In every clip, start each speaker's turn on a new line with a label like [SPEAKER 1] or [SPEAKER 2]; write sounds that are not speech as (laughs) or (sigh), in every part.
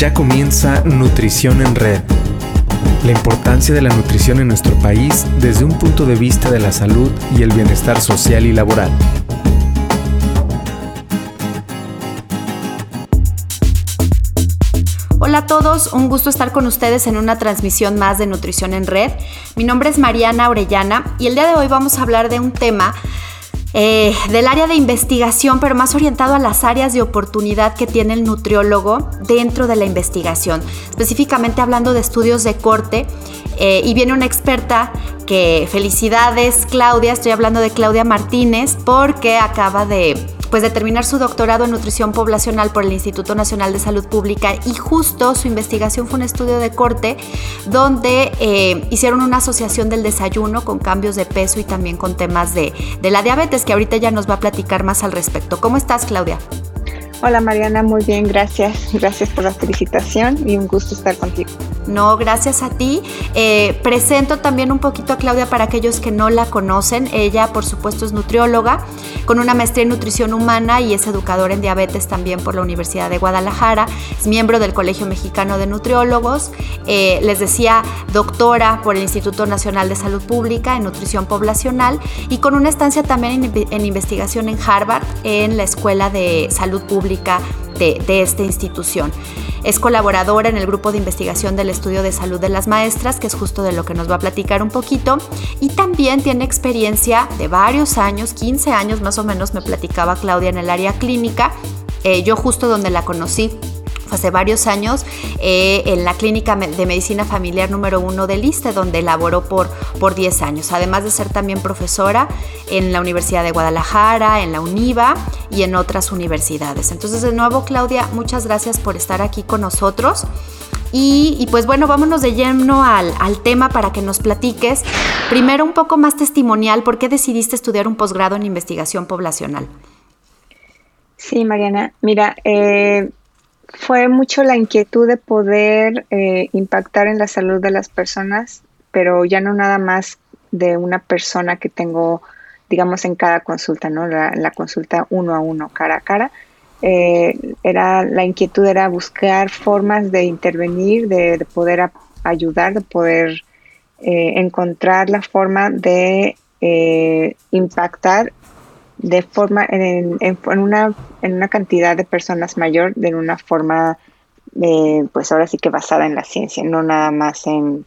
[SPEAKER 1] Ya comienza Nutrición en Red. La importancia de la nutrición en nuestro país desde un punto de vista de la salud y el bienestar social y laboral.
[SPEAKER 2] Hola a todos, un gusto estar con ustedes en una transmisión más de Nutrición en Red. Mi nombre es Mariana Orellana y el día de hoy vamos a hablar de un tema eh, del área de investigación, pero más orientado a las áreas de oportunidad que tiene el nutriólogo dentro de la investigación, específicamente hablando de estudios de corte. Eh, y viene una experta que felicidades Claudia, estoy hablando de Claudia Martínez porque acaba de pues de terminar su doctorado en nutrición poblacional por el Instituto Nacional de Salud Pública y justo su investigación fue un estudio de corte donde eh, hicieron una asociación del desayuno con cambios de peso y también con temas de, de la diabetes que ahorita ya nos va a platicar más al respecto. ¿Cómo estás, Claudia?
[SPEAKER 3] Hola Mariana, muy bien, gracias. Gracias por la felicitación y un gusto estar contigo.
[SPEAKER 2] No, gracias a ti. Eh, presento también un poquito a Claudia para aquellos que no la conocen. Ella, por supuesto, es nutrióloga con una maestría en nutrición humana y es educadora en diabetes también por la Universidad de Guadalajara. Es miembro del Colegio Mexicano de Nutriólogos. Eh, les decía, doctora por el Instituto Nacional de Salud Pública en nutrición poblacional y con una estancia también en, en investigación en Harvard en la Escuela de Salud Pública de, esta institución. Es colaboradora en el grupo de investigación del estudio de salud de las maestras, que es justo de lo que nos va a platicar un poquito. Y también tiene experiencia de varios años, 15 años más o menos, me platicaba Claudia en el área clínica. Eh, yo justo donde la conocí hace varios años eh, en la Clínica de Medicina Familiar número uno de Liste, donde laboró por, por 10 años, además de ser también profesora en la Universidad de Guadalajara, en la UNIVA y en otras universidades. Entonces, de nuevo, Claudia, muchas gracias por estar aquí con nosotros. Y, pues bueno, vámonos de lleno al, al, tema para que nos platiques. Primero un poco más testimonial, ¿por qué decidiste estudiar un posgrado en investigación poblacional?
[SPEAKER 3] Sí, Mariana, mira, eh, fue mucho la inquietud de poder eh, impactar en la salud de las personas, pero ya no nada más de una persona que tengo, digamos, en cada consulta, ¿no? La, consulta uno a uno, cara a cara. Eh, era, la inquietud era buscar formas de intervenir, de, poder ayudar, de poder eh, encontrar la forma de impactar de forma en, en, una, en una cantidad de personas mayor de una forma eh, pues ahora sí que basada en la ciencia, no nada más en,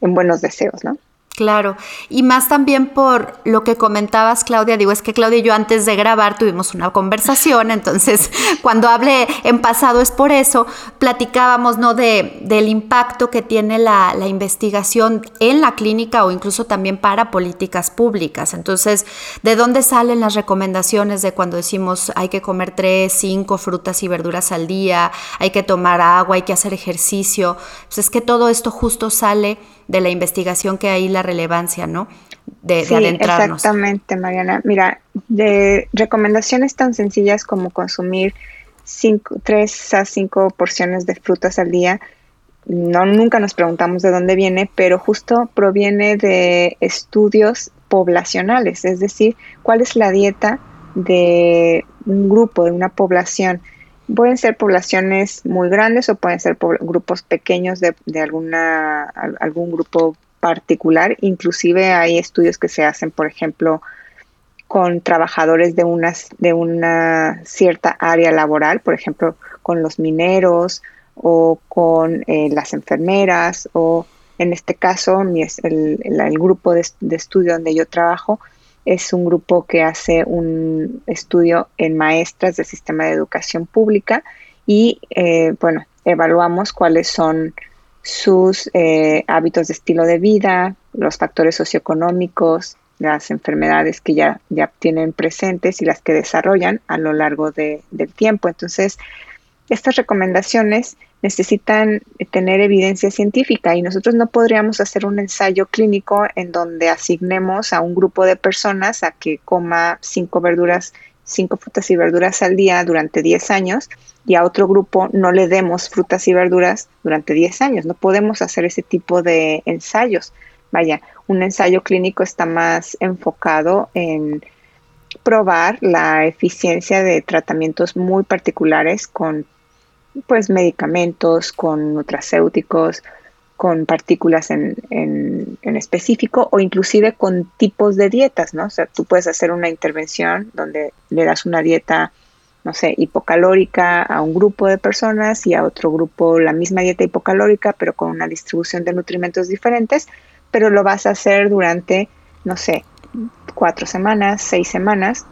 [SPEAKER 3] en buenos deseos, ¿no?
[SPEAKER 2] Claro, y más también por lo que comentabas, Claudia, digo, es que Claudia y yo antes de grabar tuvimos una conversación, entonces (laughs) cuando hablé en pasado es por eso, platicábamos, ¿no? De, del impacto que tiene la, la investigación en la clínica o incluso también para políticas públicas. Entonces, ¿de dónde salen las recomendaciones de cuando decimos hay que comer tres, cinco frutas y verduras al día, hay que tomar agua, hay que hacer ejercicio? Pues es que todo esto justo sale de la investigación que hay la relevancia, ¿no?
[SPEAKER 3] De, sí, Exactamente, Mariana. Mira, de recomendaciones tan sencillas como consumir cinco, tres a cinco porciones de frutas al día, no nunca nos preguntamos de dónde viene, pero justo proviene de estudios poblacionales, es decir, cuál es la dieta de un grupo, de una población. Pueden ser poblaciones muy grandes o pueden ser grupos pequeños de, alguna, algún grupo particular. Inclusive hay estudios que se hacen, por ejemplo, con trabajadores de, unas, de una cierta área laboral, por ejemplo, con los mineros o con eh, las enfermeras o en este caso el, grupo de, de, estudio donde yo trabajo es un grupo que hace un estudio en maestras del sistema de educación pública y, eh, bueno, evaluamos cuáles son sus eh, hábitos de estilo de vida, los factores socioeconómicos, las enfermedades que ya, ya tienen presentes y las que desarrollan a lo largo de, del tiempo. Entonces, estas recomendaciones necesitan tener evidencia científica y nosotros no podríamos hacer un ensayo clínico en donde asignemos a un grupo de personas a que coma cinco verduras, cinco frutas y verduras al día durante 10 años y a otro grupo no le demos frutas y verduras durante 10 años. No podemos hacer ese tipo de ensayos. Vaya, un ensayo clínico está más enfocado en probar la eficiencia de tratamientos muy particulares con pues medicamentos, con nutracéuticos, con partículas en, en, específico o inclusive con tipos de dietas, ¿no? O sea, tú puedes hacer una intervención donde le das una dieta, no sé, hipocalórica a un grupo de personas y a otro grupo la misma dieta hipocalórica, pero con una distribución de nutrimentos diferentes, pero lo vas a hacer durante, no sé, cuatro semanas, seis semanas,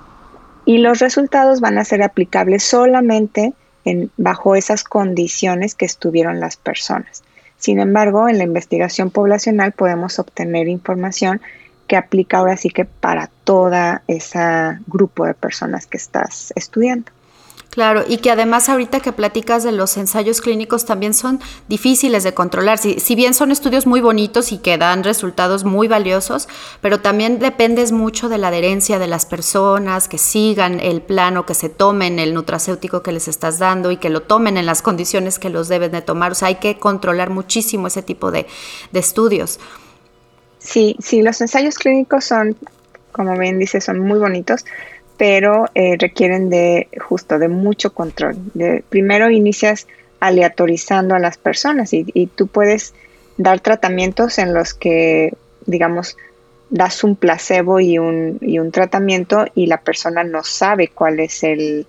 [SPEAKER 3] y los resultados van a ser aplicables solamente en, bajo esas condiciones que estuvieron las personas. Sin embargo, en la investigación poblacional podemos obtener información que aplica ahora sí que para toda ese grupo de personas que estás estudiando.
[SPEAKER 2] Claro, y que además ahorita que platicas de los ensayos clínicos también son difíciles de controlar. Si, si, bien son estudios muy bonitos y que dan resultados muy valiosos, pero también dependes mucho de la adherencia de las personas, que sigan el plano, que se tomen el nutracéutico que les estás dando y que lo tomen en las condiciones que los deben de tomar. O sea, hay que controlar muchísimo ese tipo de, de estudios.
[SPEAKER 3] Sí, sí, los ensayos clínicos son, como bien dice, son muy bonitos, pero eh, requieren de justo de mucho control. Primero inicias aleatorizando a las personas y, y, tú puedes dar tratamientos en los que, digamos, das un placebo y un, y un tratamiento y la persona no sabe cuál es el,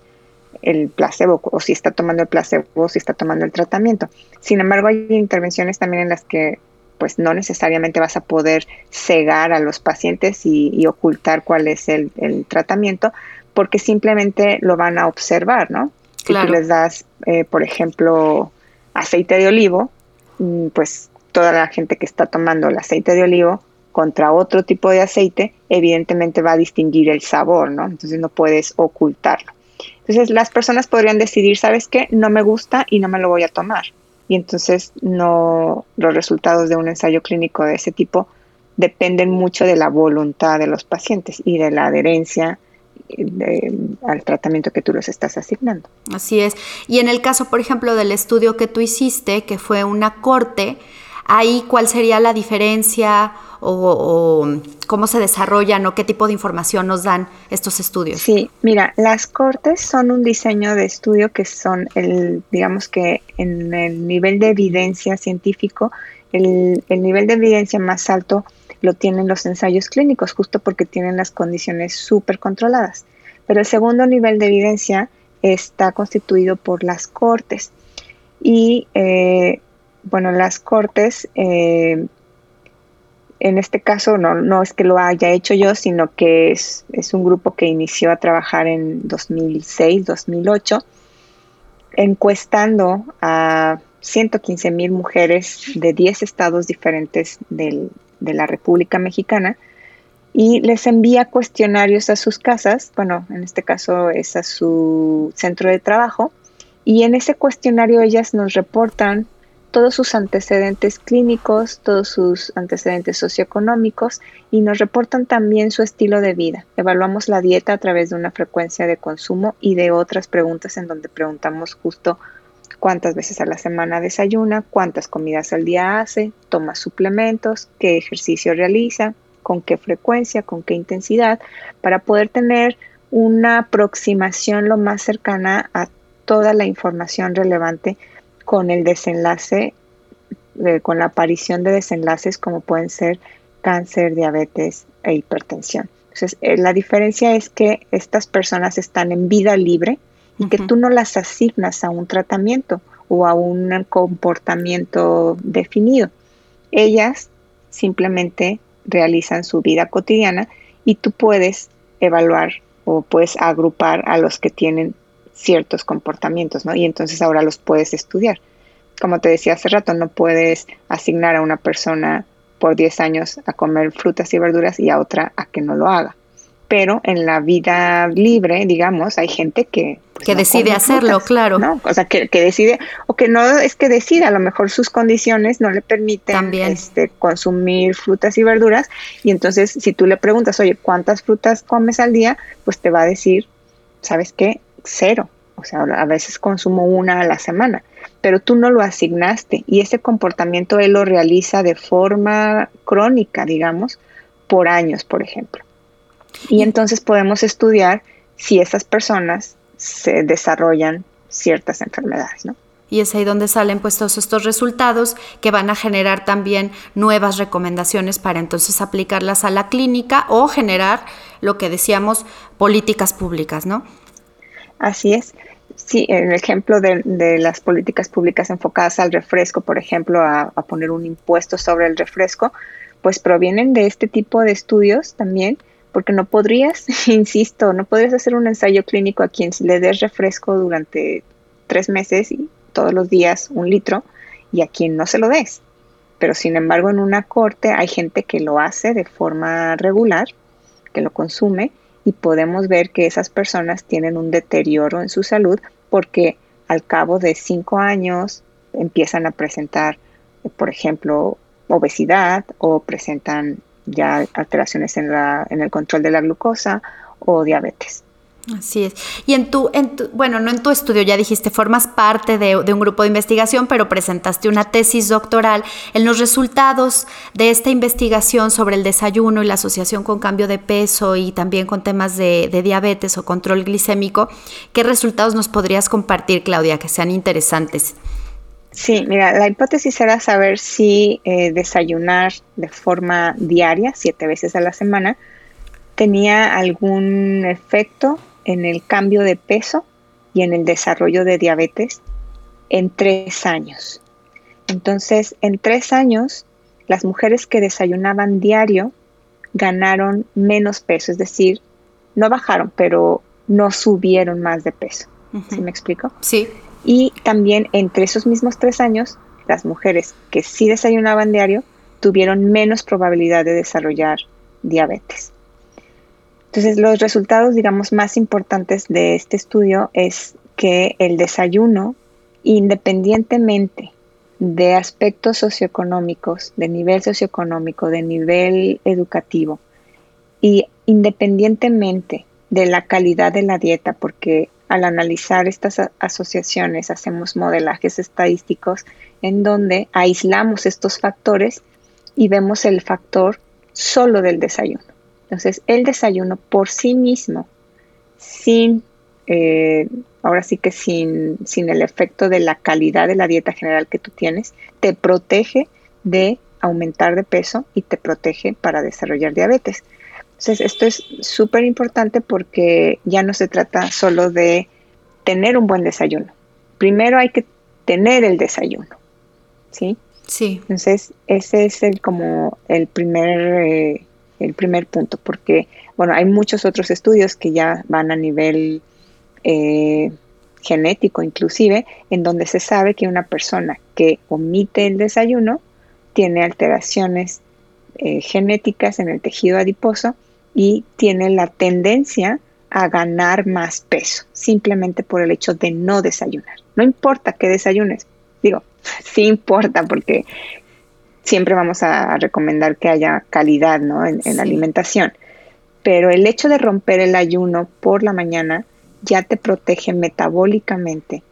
[SPEAKER 3] el placebo o si está tomando el placebo o si está tomando el tratamiento. Sin embargo, hay intervenciones también en las que pues no necesariamente vas a poder cegar a los pacientes y, ocultar cuál es el, tratamiento, porque simplemente lo van a observar, ¿no? Si tú les das, eh, por ejemplo, aceite de olivo, mm, pues toda la gente que está tomando el aceite de olivo contra otro tipo de aceite, evidentemente va a distinguir el sabor, ¿no? Entonces no puedes ocultarlo. Entonces las personas podrían decidir, ¿sabes qué? No me gusta y no me lo voy a tomar y entonces no los resultados de un ensayo clínico de ese tipo dependen mucho de la voluntad de los pacientes y de la adherencia al tratamiento que tú los estás asignando.
[SPEAKER 2] Así es. Y en el caso, por ejemplo, del estudio que tú hiciste, que fue una corte, ahí cuál sería la diferencia o, cómo se desarrollan o qué tipo de información nos dan estos estudios.
[SPEAKER 3] Sí, mira, las cortes son un diseño de estudio que son el, digamos que en el nivel de evidencia científico, el, el nivel de evidencia más alto lo tienen los ensayos clínicos, justo porque tienen las condiciones súper controladas. Pero el segundo nivel de evidencia está constituido por las cortes. Y eh, bueno, las cortes, eh, en este caso no, no es que lo haya hecho yo, sino que es, un grupo que inició a trabajar en 2006, 2008, encuestando a 115 mil mujeres de 10 estados diferentes de la República Mexicana y les envía cuestionarios a sus casas, bueno, en este caso es a su centro de trabajo, y en ese cuestionario ellas nos reportan todos sus antecedentes clínicos, todos sus antecedentes socioeconómicos y nos reportan también su estilo de vida. Evaluamos la dieta a través de una frecuencia de consumo y de otras preguntas en donde preguntamos justo cuántas veces a la semana desayuna, cuántas comidas al día hace, toma suplementos, qué ejercicio realiza, con qué frecuencia, con qué intensidad, para poder tener una aproximación lo más cercana a toda la información relevante con el desenlace, eh, con la aparición de desenlaces como pueden ser cáncer, diabetes e hipertensión. Entonces, eh, la diferencia es que estas personas están en vida libre y que tú no las asignas a un tratamiento o a un comportamiento definido. Ellas simplemente realizan su vida cotidiana y tú puedes evaluar o puedes agrupar a los que tienen ciertos comportamientos, ¿no? Y entonces ahora los puedes estudiar. Como te decía hace rato, no puedes asignar a una persona por 10 años a comer frutas y verduras y a otra a que no lo haga. Pero en la vida libre, digamos, hay gente que...
[SPEAKER 2] Pues, que decide hacerlo, claro.
[SPEAKER 3] ¿no? O sea, que, decide, o que no es que decida, a lo mejor sus condiciones no le permiten este, consumir frutas y verduras. Y entonces, si tú le preguntas, oye, ¿cuántas frutas comes al día? Pues te va a decir, ¿sabes qué? Cero. O sea, a veces consumo una a la semana, pero tú no lo asignaste y ese comportamiento él lo realiza de forma crónica, digamos, por años, por ejemplo. Y entonces podemos estudiar si esas personas se desarrollan ciertas enfermedades, ¿no?
[SPEAKER 2] Y es ahí donde salen pues todos estos resultados que van a generar también nuevas recomendaciones para entonces aplicarlas a la clínica o generar lo que decíamos, políticas públicas, ¿no?
[SPEAKER 3] Así es. Sí, el ejemplo de, las políticas públicas enfocadas al refresco, por ejemplo, a, poner un impuesto sobre el refresco, pues provienen de este tipo de estudios también, porque no podrías, (laughs) insisto, no podrías hacer un ensayo clínico a quien le des refresco durante tres meses y todos los días un litro y a quien no se lo des. Pero sin embargo en una corte hay gente que lo hace de forma regular, que lo consume y podemos ver que esas personas tienen un deterioro en su salud porque al cabo de cinco años empiezan a presentar, por ejemplo, obesidad o presentan ya alteraciones en, la, en el control de la glucosa o diabetes.
[SPEAKER 2] Así es. Y en tu, en bueno, no en tu estudio, ya dijiste, formas parte de, un grupo de investigación, pero presentaste una tesis doctoral. En los resultados de esta investigación sobre el desayuno y la asociación con cambio de peso y también con temas de, diabetes o control glicémico, ¿qué resultados nos podrías compartir, Claudia, que sean interesantes?
[SPEAKER 3] Sí, mira, la hipótesis era saber si eh, desayunar de forma diaria, siete veces a la semana, tenía algún efecto en el cambio de peso y en el desarrollo de diabetes en tres años. Entonces, en tres años, las mujeres que desayunaban diario ganaron menos peso, es decir, no bajaron, pero no subieron más de peso. ¿Sí me explico?
[SPEAKER 2] Sí.
[SPEAKER 3] Y también entre esos mismos tres años, las mujeres que sí desayunaban diario tuvieron menos probabilidad de desarrollar diabetes. Entonces, los resultados, digamos, más importantes de este estudio es que el desayuno, independientemente de aspectos socioeconómicos, de nivel socioeconómico, de nivel educativo, y independientemente de la calidad de la dieta, porque al analizar estas asociaciones hacemos modelajes estadísticos en donde aislamos estos factores y vemos el factor solo del desayuno. Entonces, el desayuno por sí mismo, sin, eh, ahora sí que sin, sin el efecto de la calidad de la dieta general que tú tienes, te protege de aumentar de peso y te protege para desarrollar diabetes. Entonces, esto es súper importante porque ya no se trata solo de tener un buen desayuno. Primero hay que tener el desayuno, ¿sí?
[SPEAKER 2] Sí.
[SPEAKER 3] Entonces, ese es el como el primer eh, el primer punto, porque, bueno, hay muchos otros estudios que ya van a nivel eh, genético inclusive, en donde se sabe que una persona que omite el desayuno tiene alteraciones eh, genéticas en el tejido adiposo y tiene la tendencia a ganar más peso, simplemente por el hecho de no desayunar. No importa que desayunes, digo, (laughs) sí importa porque siempre vamos a recomendar que haya calidad ¿no? en, la alimentación. Pero el hecho de romper el ayuno por la mañana ya te protege metabólicamente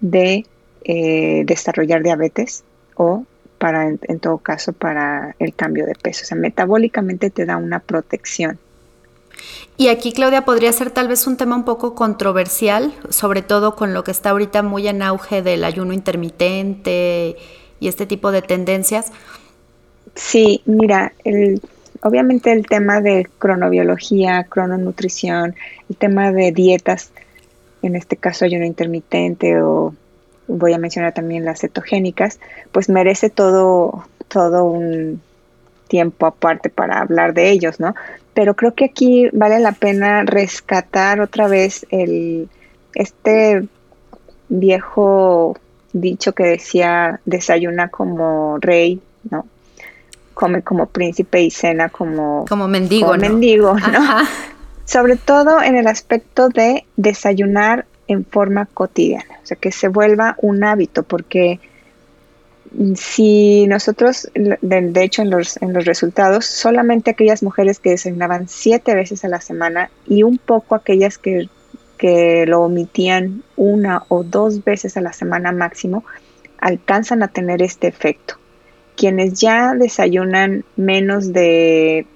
[SPEAKER 3] de eh, desarrollar diabetes o para, en, en, todo caso, para el cambio de peso. O sea, metabólicamente te da una protección.
[SPEAKER 2] Y aquí, Claudia, podría ser tal vez un tema un poco controversial, sobre todo con lo que está ahorita muy en auge del ayuno intermitente y este tipo de tendencias?
[SPEAKER 3] Sí, mira, el, obviamente el tema de cronobiología, crononutrición, el tema de dietas, en este caso ayuno intermitente o voy a mencionar también las cetogénicas, pues merece todo, todo un tiempo aparte para hablar de ellos, ¿no? Pero creo que aquí vale la pena rescatar otra vez el este viejo dicho que decía desayuna como rey, ¿no? Come como príncipe y cena como,
[SPEAKER 2] como mendigo.
[SPEAKER 3] Como mendigo, ¿no? (laughs) Sobre todo en el aspecto de desayunar en forma cotidiana, o sea, que se vuelva un hábito, porque si nosotros, de, hecho en los, en los resultados, solamente aquellas mujeres que desayunaban siete veces a la semana y un poco aquellas que que lo omitían una o dos veces a la semana máximo, alcanzan a tener este efecto. Quienes ya desayunan menos de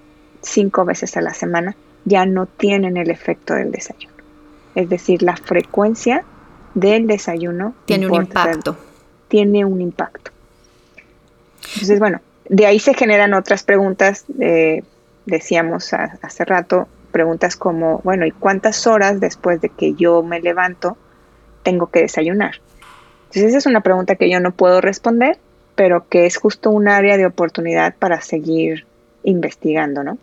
[SPEAKER 3] cinco veces a la semana ya no tienen el efecto del desayuno. Es decir, la frecuencia del desayuno
[SPEAKER 2] tiene un impacto.
[SPEAKER 3] tiene un impacto. Entonces, bueno, de ahí se generan otras preguntas, eh, decíamos hace rato, preguntas como, bueno, ¿y cuántas horas después de que yo me levanto tengo que desayunar? Entonces esa es una pregunta que yo no puedo responder, pero que es justo un área de oportunidad para seguir investigando, ¿no?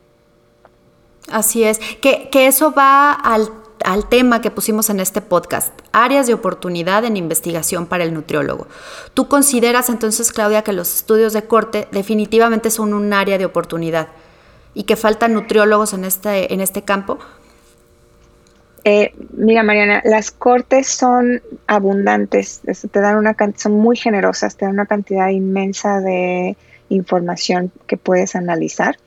[SPEAKER 2] Así es, que, eso va al, al, tema que pusimos en este podcast, áreas de oportunidad en investigación para el nutriólogo. ¿Tú consideras entonces, Claudia, que los estudios de corte definitivamente son un área de oportunidad y que faltan nutriólogos en este, en este campo?
[SPEAKER 3] Eh, mira, Mariana, las cortes son abundantes, te dan una son muy generosas, te dan una cantidad inmensa de información que puedes analizar.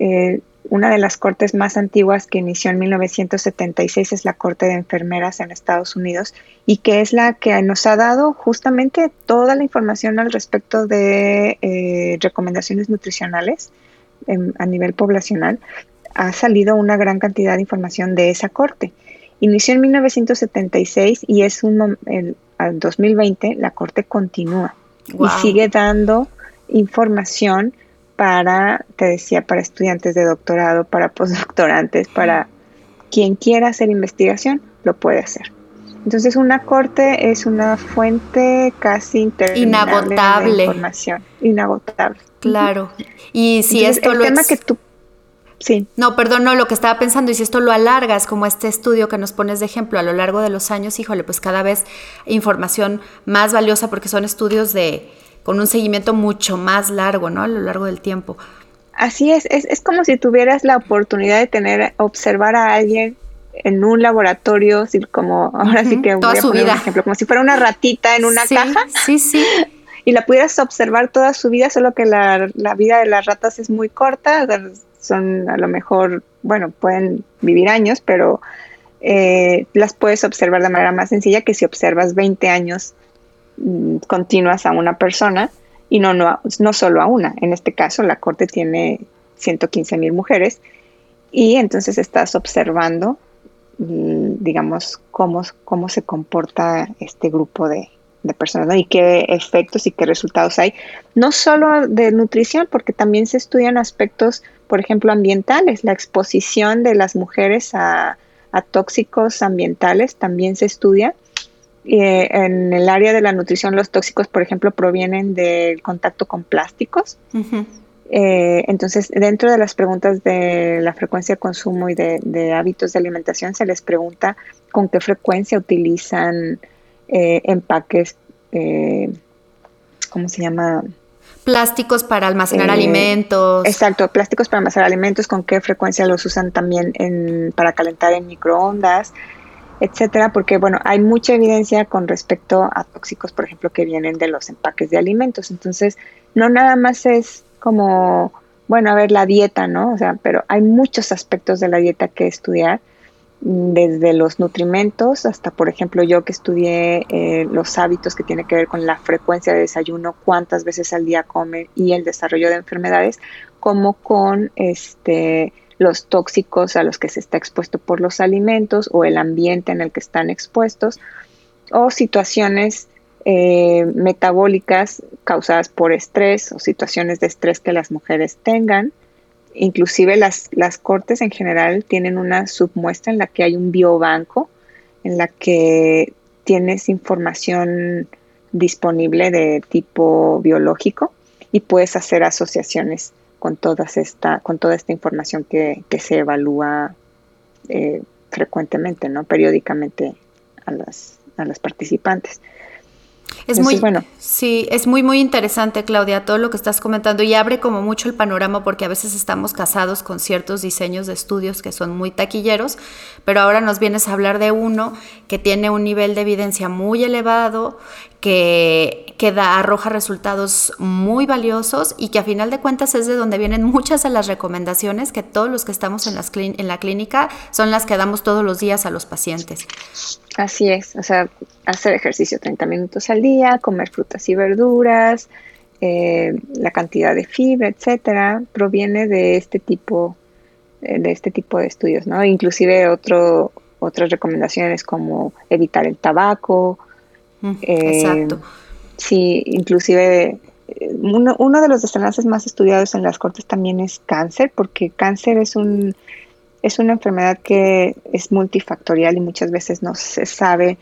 [SPEAKER 3] Eh, una de las cortes más antiguas que inició en 1976 es la Corte de Enfermeras en Estados Unidos y que es la que nos ha dado justamente toda la información al respecto de eh, recomendaciones nutricionales a nivel poblacional ha salido una gran cantidad de información de esa corte. Inició en 1976 y es un el, al 2020 la corte continúa y sigue dando información para, te decía, para estudiantes de doctorado, para postdoctorantes, para quien quiera hacer investigación, lo puede hacer. Entonces una corte es una fuente casi
[SPEAKER 2] inagotable de
[SPEAKER 3] información, inagotable.
[SPEAKER 2] Claro. Y si esto
[SPEAKER 3] el tema que tú Sí.
[SPEAKER 2] No, perdón, no, lo que estaba pensando, y si esto lo alargas, como este estudio que nos pones de ejemplo a lo largo de los años, híjole, pues cada vez información más valiosa porque son estudios de con un seguimiento mucho más largo, ¿no? A lo largo del tiempo.
[SPEAKER 3] Así es, es, es como si tuvieras la oportunidad de tener, observar a alguien en un laboratorio, como ahora sí que
[SPEAKER 2] toda su vida.
[SPEAKER 3] ejemplo, como si fuera una ratita en una caja.
[SPEAKER 2] Sí, sí. (laughs)
[SPEAKER 3] Y la pudieras observar toda su vida, solo que la, la vida de las ratas es muy corta, son a lo mejor, bueno, pueden vivir años, pero eh, las puedes observar de manera más sencilla que si observas 20 años mm, continuas a una persona y no, no, no solo a una. En este caso, la corte tiene 115 mil mujeres y entonces estás observando, mm, digamos, cómo, cómo se comporta este grupo de, de personas y qué efectos y qué resultados hay, no solo de nutrición, porque también se estudian aspectos, por ejemplo, ambientales, la exposición de las mujeres a, tóxicos ambientales también se estudia. Eh, en el área de la nutrición, los tóxicos, por ejemplo, provienen del contacto con plásticos. Eh, entonces, dentro de las preguntas de la frecuencia de consumo y de hábitos de alimentación, se les pregunta con qué frecuencia utilizan eh, empaques, eh, ¿cómo se llama?
[SPEAKER 2] Plásticos para almacenar eh, alimentos.
[SPEAKER 3] Exacto, plásticos para almacenar alimentos, con qué frecuencia los usan también en, para calentar en microondas, etcétera, porque bueno, hay mucha evidencia con respecto a tóxicos, por ejemplo, que vienen de los empaques de alimentos. Entonces, no nada más es como, bueno, a ver la dieta, ¿no? O sea, pero hay muchos aspectos de la dieta que estudiar desde los nutrimentos hasta, por ejemplo, yo que estudié eh, los hábitos que tiene que ver con la frecuencia de desayuno, cuántas veces al día comen y el desarrollo de enfermedades, como con este, los tóxicos a los que se está expuesto por los alimentos o el ambiente en el que están expuestos, o situaciones eh, metabólicas causadas por estrés o situaciones de estrés que las mujeres tengan inclusive las, las cortes en general tienen una submuestra en la que hay un biobanco, en la que tienes información disponible de tipo biológico y puedes hacer asociaciones con, todas esta, con toda esta información que, se evalúa eh, frecuentemente, ¿no? periódicamente a las, a las participantes.
[SPEAKER 2] Es muy, bueno. Sí, es muy, muy interesante, Claudia, todo lo que estás comentando y abre como mucho el panorama porque a veces estamos casados con ciertos diseños de estudios que son muy taquilleros, pero ahora nos vienes a hablar de uno que tiene un nivel de evidencia muy elevado, que, que da, arroja resultados muy valiosos y que a final de cuentas es de donde vienen muchas de las recomendaciones que todos los que estamos en, las en la clínica son las que damos todos los días a los pacientes.
[SPEAKER 3] Así es, o sea, hacer ejercicio 30 minutos al día, comer frutas y verduras, eh, la cantidad de fibra, etcétera, proviene de este tipo eh, de este tipo de estudios, ¿no? Inclusive otro otras recomendaciones como evitar el tabaco.
[SPEAKER 2] Eh, exacto.
[SPEAKER 3] Sí, inclusive uno, uno, de los desenlaces más estudiados en las cortes también es cáncer, porque cáncer es un es una enfermedad que es multifactorial y muchas veces no se sabe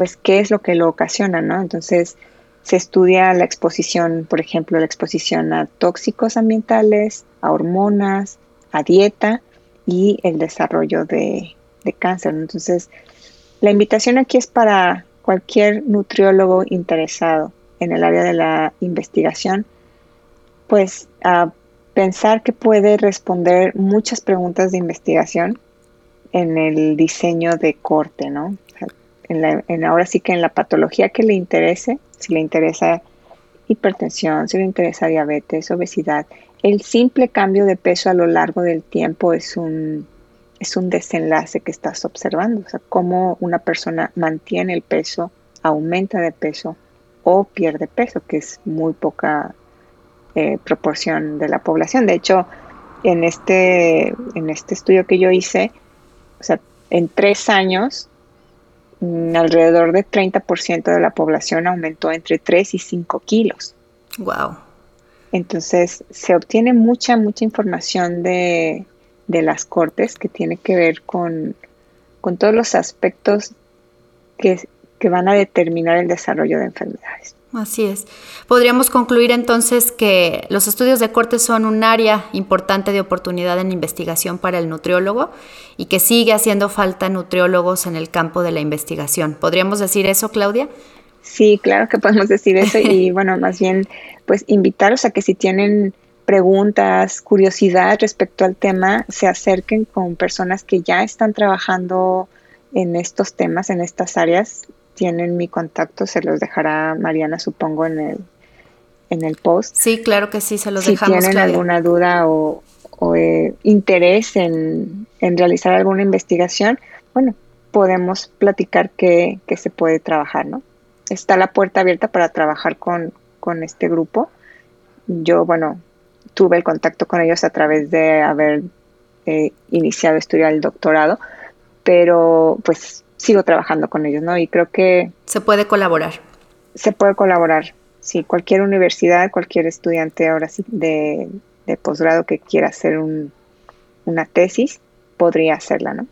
[SPEAKER 3] pues qué es lo que lo ocasiona, ¿no? Entonces se estudia la exposición, por ejemplo, la exposición a tóxicos ambientales, a hormonas, a dieta y el desarrollo de, cáncer. Entonces, la invitación aquí es para cualquier nutriólogo interesado en el área de la investigación, pues a pensar que puede responder muchas preguntas de investigación en el diseño de corte, ¿no? En, ahora sí que en la patología que le interese, si le interesa hipertensión, si le interesa diabetes, obesidad, el simple cambio de peso a lo largo del tiempo es un, es un desenlace que estás observando, o sea, cómo una persona mantiene el peso, aumenta de peso o pierde peso, que es muy poca eh, proporción de la población. De hecho, en este, en este estudio que yo hice, o sea, en tres años, alrededor de 30% de la población aumentó entre 3 y 5 kilos.
[SPEAKER 2] Wow.
[SPEAKER 3] Entonces se obtiene mucha, mucha información de, las cortes que tiene que ver con, todos los aspectos que, que van a determinar el desarrollo de enfermedades.
[SPEAKER 2] Así es. Podríamos concluir entonces que los estudios de corte son un área importante de oportunidad en investigación para el nutriólogo y que sigue haciendo falta nutriólogos en el campo de la investigación. ¿Podríamos decir eso, Claudia?
[SPEAKER 3] Sí, claro que podemos decir eso y (laughs) bueno, más bien pues invitarlos a que si tienen preguntas, curiosidad respecto al tema, se acerquen con personas que ya están trabajando en estos temas, en estas áreas. Tienen mi contacto, se los dejará Mariana, supongo, en el, en el post.
[SPEAKER 2] Sí, claro que sí, se los
[SPEAKER 3] si
[SPEAKER 2] dejamos.
[SPEAKER 3] Si tienen alguna duda o, eh, interés en, en, realizar alguna investigación, bueno, podemos platicar qué, qué se puede trabajar, ¿no? está la puerta abierta para trabajar con, este grupo. Yo, bueno, tuve el contacto con ellos a través de haber eh, iniciado a estudiar el doctorado, pero pues sigo trabajando con ellos, ¿no? Y creo que...
[SPEAKER 2] Se puede colaborar.
[SPEAKER 3] Se puede colaborar, sí. Cualquier universidad, cualquier estudiante ahora sí de, de posgrado que quiera hacer un, una tesis, podría hacerla, ¿no?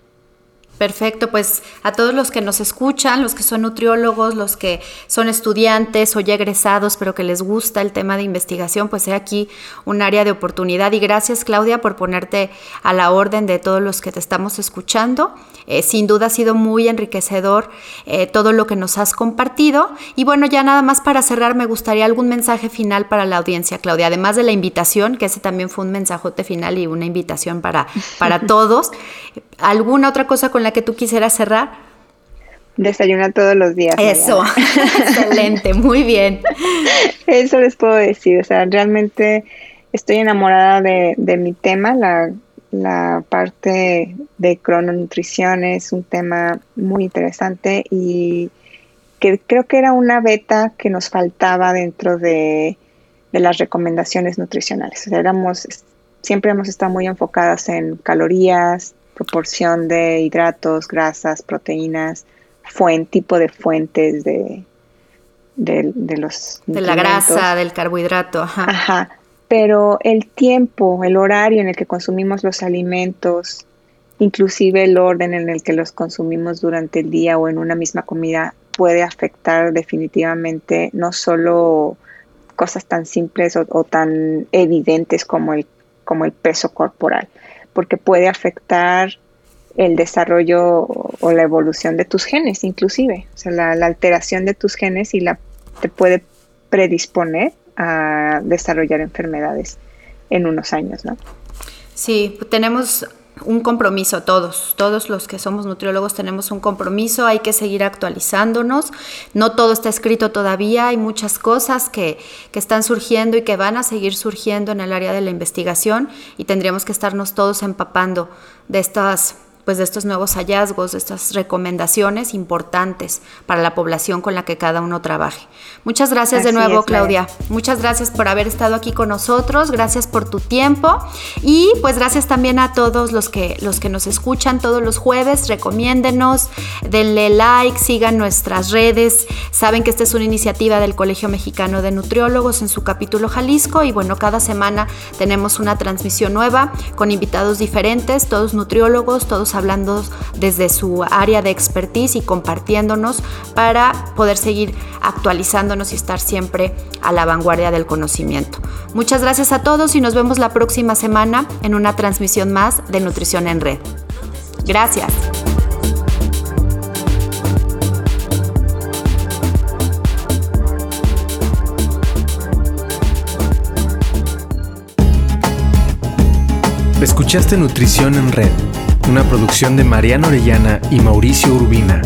[SPEAKER 2] Perfecto, pues a todos los que nos escuchan, los que son nutriólogos, los que son estudiantes o ya egresados, pero que les gusta el tema de investigación, pues he aquí un área de oportunidad. Y gracias Claudia por ponerte a la orden de todos los que te estamos escuchando. Eh, sin duda ha sido muy enriquecedor eh, todo lo que nos has compartido. Y bueno, ya nada más para cerrar, me gustaría algún mensaje final para la audiencia, Claudia, además de la invitación, que ese también fue un mensajote final y una invitación para, para (laughs) todos. ¿Alguna otra cosa con la que tú quisieras cerrar?
[SPEAKER 3] Desayuna todos los días.
[SPEAKER 2] Eso, (laughs) excelente, muy bien.
[SPEAKER 3] Eso les puedo decir, o sea, realmente estoy enamorada de, mi tema, la, la, parte de crononutrición es un tema muy interesante y que creo que era una beta que nos faltaba dentro de, de las recomendaciones nutricionales. O sea, éramos, siempre hemos estado muy enfocadas en calorías, proporción de hidratos, grasas, proteínas, fuente, tipo de fuentes de, de, los...
[SPEAKER 2] De la grasa, del carbohidrato. Ajá.
[SPEAKER 3] Ajá. Pero el tiempo, el horario en el que consumimos los alimentos, inclusive el orden en el que los consumimos durante el día o en una misma comida, puede afectar definitivamente no solo cosas tan simples o, tan evidentes como el, como el peso corporal, porque puede afectar el desarrollo o la evolución de tus genes, inclusive. O sea, la, alteración de tus genes y la te puede predisponer a desarrollar enfermedades en unos años, ¿no?
[SPEAKER 2] Sí, tenemos un compromiso todos, todos los que somos nutriólogos tenemos un compromiso, hay que seguir actualizándonos, no todo está escrito todavía, hay muchas cosas que, que, están surgiendo y que van a seguir surgiendo en el área de la investigación y tendríamos que estarnos todos empapando de estas pues de estos nuevos hallazgos, de estas recomendaciones importantes para la población con la que cada uno trabaje. Muchas gracias de nuevo, Claudia. Muchas gracias por haber estado aquí con nosotros, gracias por tu tiempo y pues gracias también a todos los que los que nos escuchan todos los jueves, recomiéndenos, denle like, sigan nuestras redes. Saben que esta es una iniciativa del Colegio Mexicano de Nutriólogos en su capítulo Jalisco y bueno, cada semana tenemos una transmisión nueva con invitados diferentes, todos nutriólogos, todos hablando desde su área de expertise y compartiéndonos para poder seguir actualizándonos y estar siempre a la vanguardia del conocimiento. Muchas gracias a todos y nos vemos la próxima semana en una transmisión más de Nutrición en Red. Gracias.
[SPEAKER 1] Escuchaste Nutrición en Red una producción de Mariana Orellana y Mauricio Urbina.